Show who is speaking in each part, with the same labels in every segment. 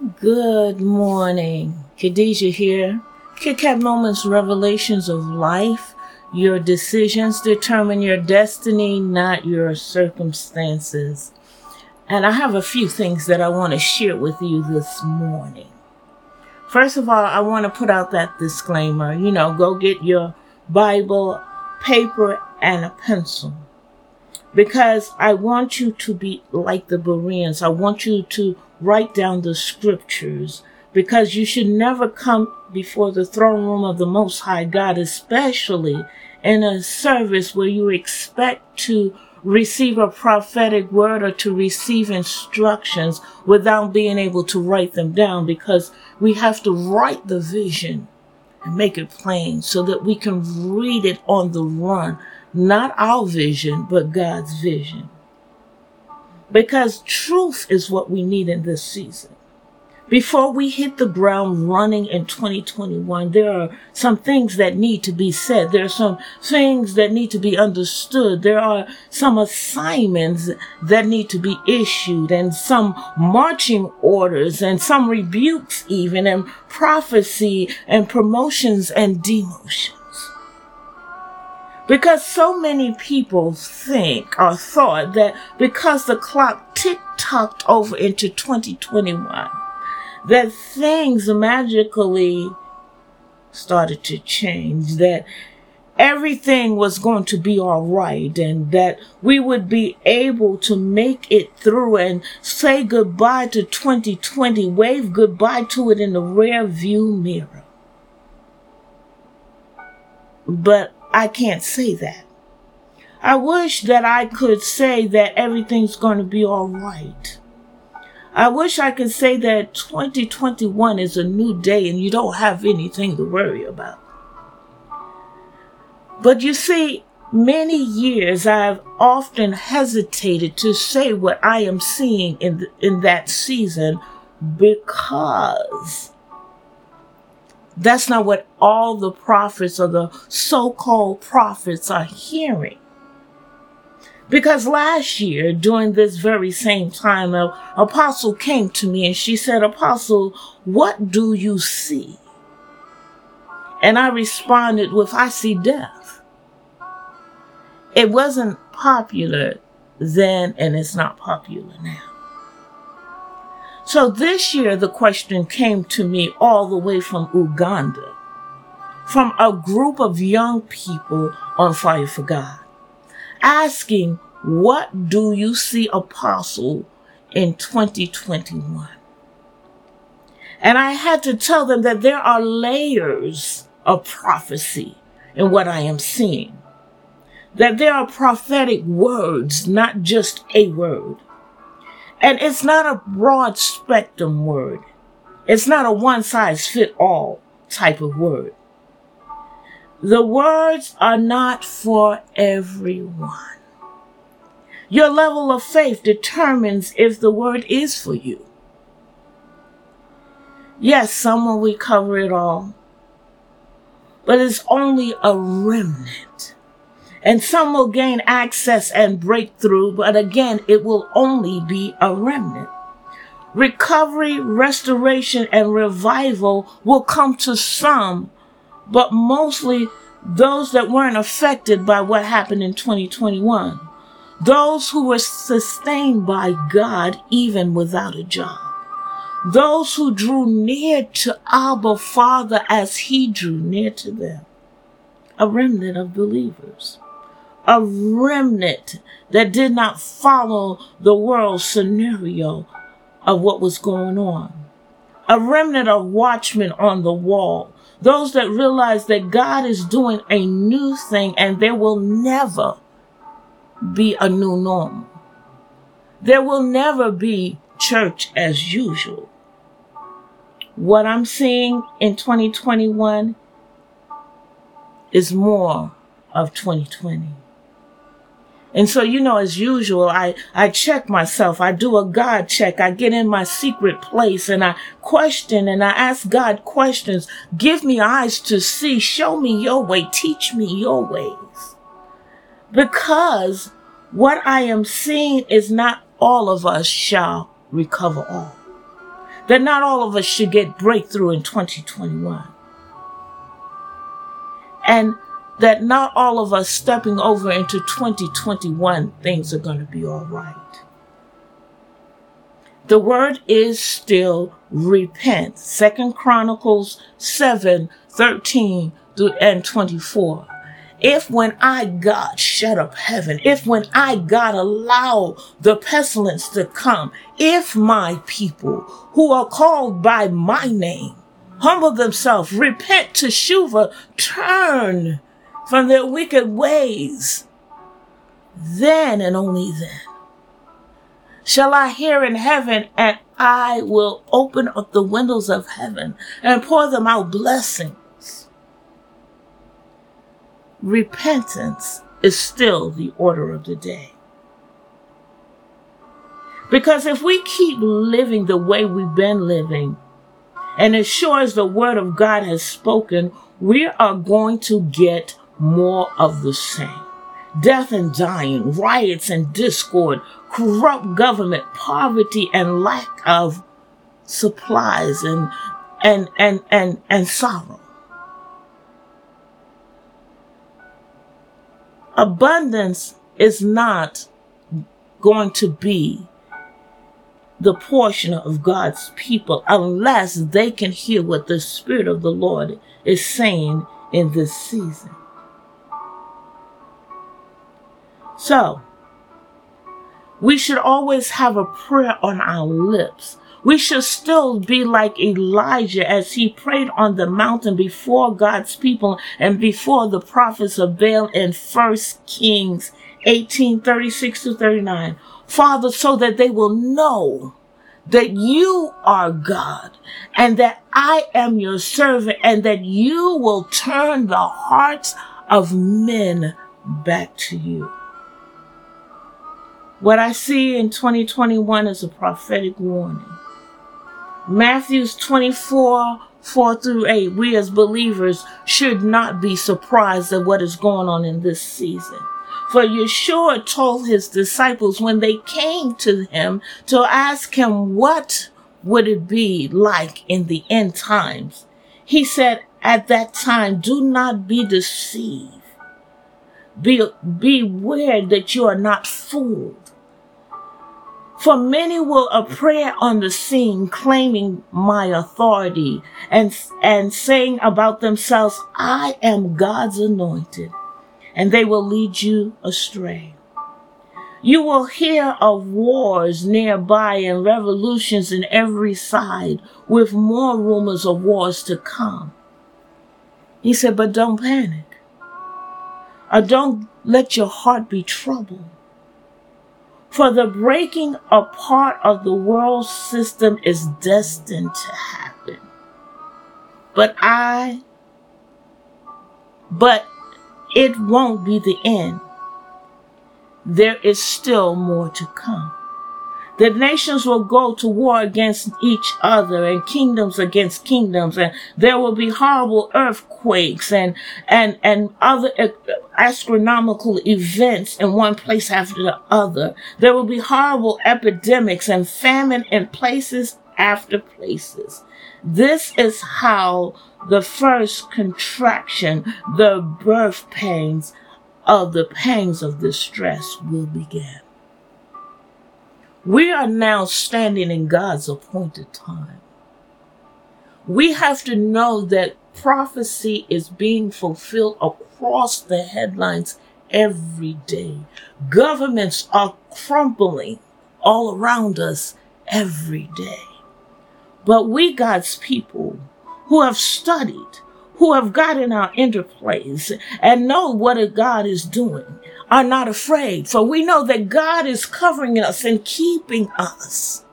Speaker 1: Good morning. Khadijah here. Kit Kat Moments Revelations of Life. Your decisions determine your destiny, not your circumstances. And I have a few things that I want to share with you this morning. First of all, I want to put out that disclaimer. You know, go get your Bible, paper, and a pencil. Because I want you to be like the Bereans. I want you to write down the scriptures because you should never come before the throne room of the Most High God, especially in a service where you expect to receive a prophetic word or to receive instructions without being able to write them down because we have to write the vision and make it plain so that we can read it on the run. Not our vision, but God's vision because truth is what we need in this season. Before we hit the ground running in 2021, there are some things that need to be said. There are some things that need to be understood. There are some assignments that need to be issued and some marching orders and some rebukes even and prophecy and promotions and demotions. Because so many people think or thought that because the clock tick tocked over into 2021, that things magically started to change, that everything was going to be all right and that we would be able to make it through and say goodbye to 2020, wave goodbye to it in the rear view mirror. But I can't say that. I wish that I could say that everything's going to be all right. I wish I could say that 2021 is a new day and you don't have anything to worry about. But you see, many years I've often hesitated to say what I am seeing in, in that season because that's not what all the prophets or the so-called prophets are hearing. Because last year, during this very same time, an apostle came to me and she said, Apostle, what do you see? And I responded with, I see death. It wasn't popular then and it's not popular now. So this year, the question came to me all the way from Uganda, from a group of young people on fire for God, asking, what do you see apostle in 2021? And I had to tell them that there are layers of prophecy in what I am seeing. That there are prophetic words, not just a word. And it's not a broad spectrum word. It's not a one size fit all type of word. The words are not for everyone. Your level of faith determines if the word is for you. Yes, some will recover it all, but it's only a remnant and some will gain access and breakthrough, but again, it will only be a remnant. Recovery, restoration, and revival will come to some, but mostly those that weren't affected by what happened in 2021. Those who were sustained by God even without a job. Those who drew near to Abba Father as he drew near to them. A remnant of believers a remnant that did not follow the world scenario of what was going on. A remnant of watchmen on the wall. Those that realize that God is doing a new thing and there will never be a new normal. There will never be church as usual. What I'm seeing in 2021 is more of 2020. And so, you know, as usual, I, I check myself. I do a God check. I get in my secret place and I question and I ask God questions. Give me eyes to see. Show me your way. Teach me your ways. Because what I am seeing is not all of us shall recover all. that not all of us should get breakthrough in 2021. And that not all of us stepping over into 2021, things are going to be all right. The word is still repent. Second Chronicles 7, 13 and 24. If when I, God, shut up heaven, if when I, God, allow the pestilence to come, if my people who are called by my name humble themselves, repent to Shuva, turn from their wicked ways, then and only then shall I hear in heaven and I will open up the windows of heaven and pour them out blessings. Repentance is still the order of the day. Because if we keep living the way we've been living, and as sure as the word of God has spoken, we are going to get more of the same. Death and dying, riots and discord, corrupt government, poverty and lack of supplies and, and, and, and, and sorrow. Abundance is not going to be the portion of God's people unless they can hear what the Spirit of the Lord is saying in this season. So, we should always have a prayer on our lips. We should still be like Elijah as he prayed on the mountain before God's people and before the prophets of Baal in 1 Kings 18, 36 to 39. Father, so that they will know that you are God and that I am your servant and that you will turn the hearts of men back to you. What I see in 2021 is a prophetic warning. Matthews 24, 4 through 8, we as believers should not be surprised at what is going on in this season. For Yeshua told his disciples when they came to him to ask him what would it be like in the end times. He said, at that time, do not be deceived. Be, beware that you are not fooled. For many will appear on the scene claiming my authority and, and saying about themselves, I am God's anointed and they will lead you astray. You will hear of wars nearby and revolutions in every side with more rumors of wars to come. He said, but don't panic. Or don't let your heart be troubled. For the breaking apart of the world system is destined to happen. But I, but it won't be the end. There is still more to come. The nations will go to war against each other and kingdoms against kingdoms and there will be horrible earthquakes and, and, and other uh, astronomical events in one place after the other. There will be horrible epidemics and famine in places after places. This is how the first contraction, the birth pains of the pangs of distress will begin. We are now standing in God's appointed time. We have to know that prophecy is being fulfilled across the headlines every day. Governments are crumbling all around us every day. But we, God's people, who have studied, who have gotten our interplays and know what a God is doing, are not afraid. For we know that God is covering us and keeping us.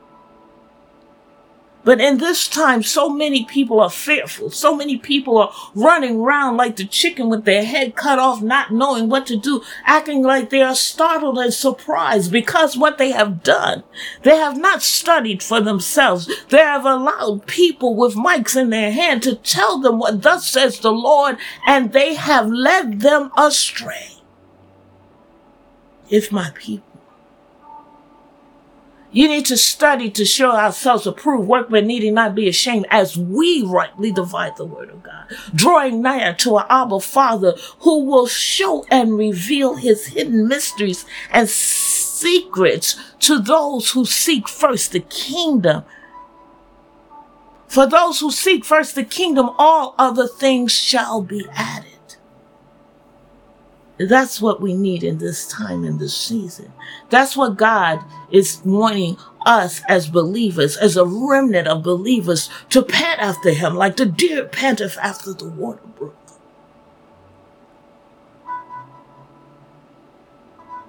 Speaker 1: But in this time, so many people are fearful. So many people are running around like the chicken with their head cut off, not knowing what to do, acting like they are startled and surprised because what they have done. They have not studied for themselves. They have allowed people with mics in their hand to tell them what thus says the Lord, and they have led them astray. If my people You need to study to show ourselves approved, workmen needing not be ashamed as we rightly divide the word of God, drawing nigh to our Abba Father who will show and reveal his hidden mysteries and secrets to those who seek first the kingdom. For those who seek first the kingdom, all other things shall be added. That's what we need in this time, in this season. That's what God is wanting us as believers, as a remnant of believers, to pant after Him like the deer panteth after the water brook.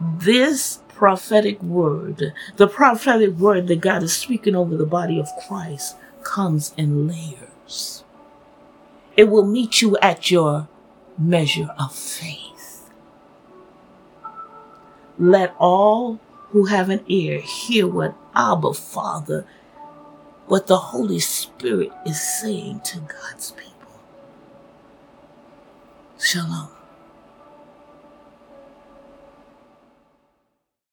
Speaker 1: This prophetic word, the prophetic word that God is speaking over the body of Christ, comes in layers. It will meet you at your measure of faith. Let all who have an ear hear what Abba Father, what the Holy Spirit is saying to God's people. Shalom.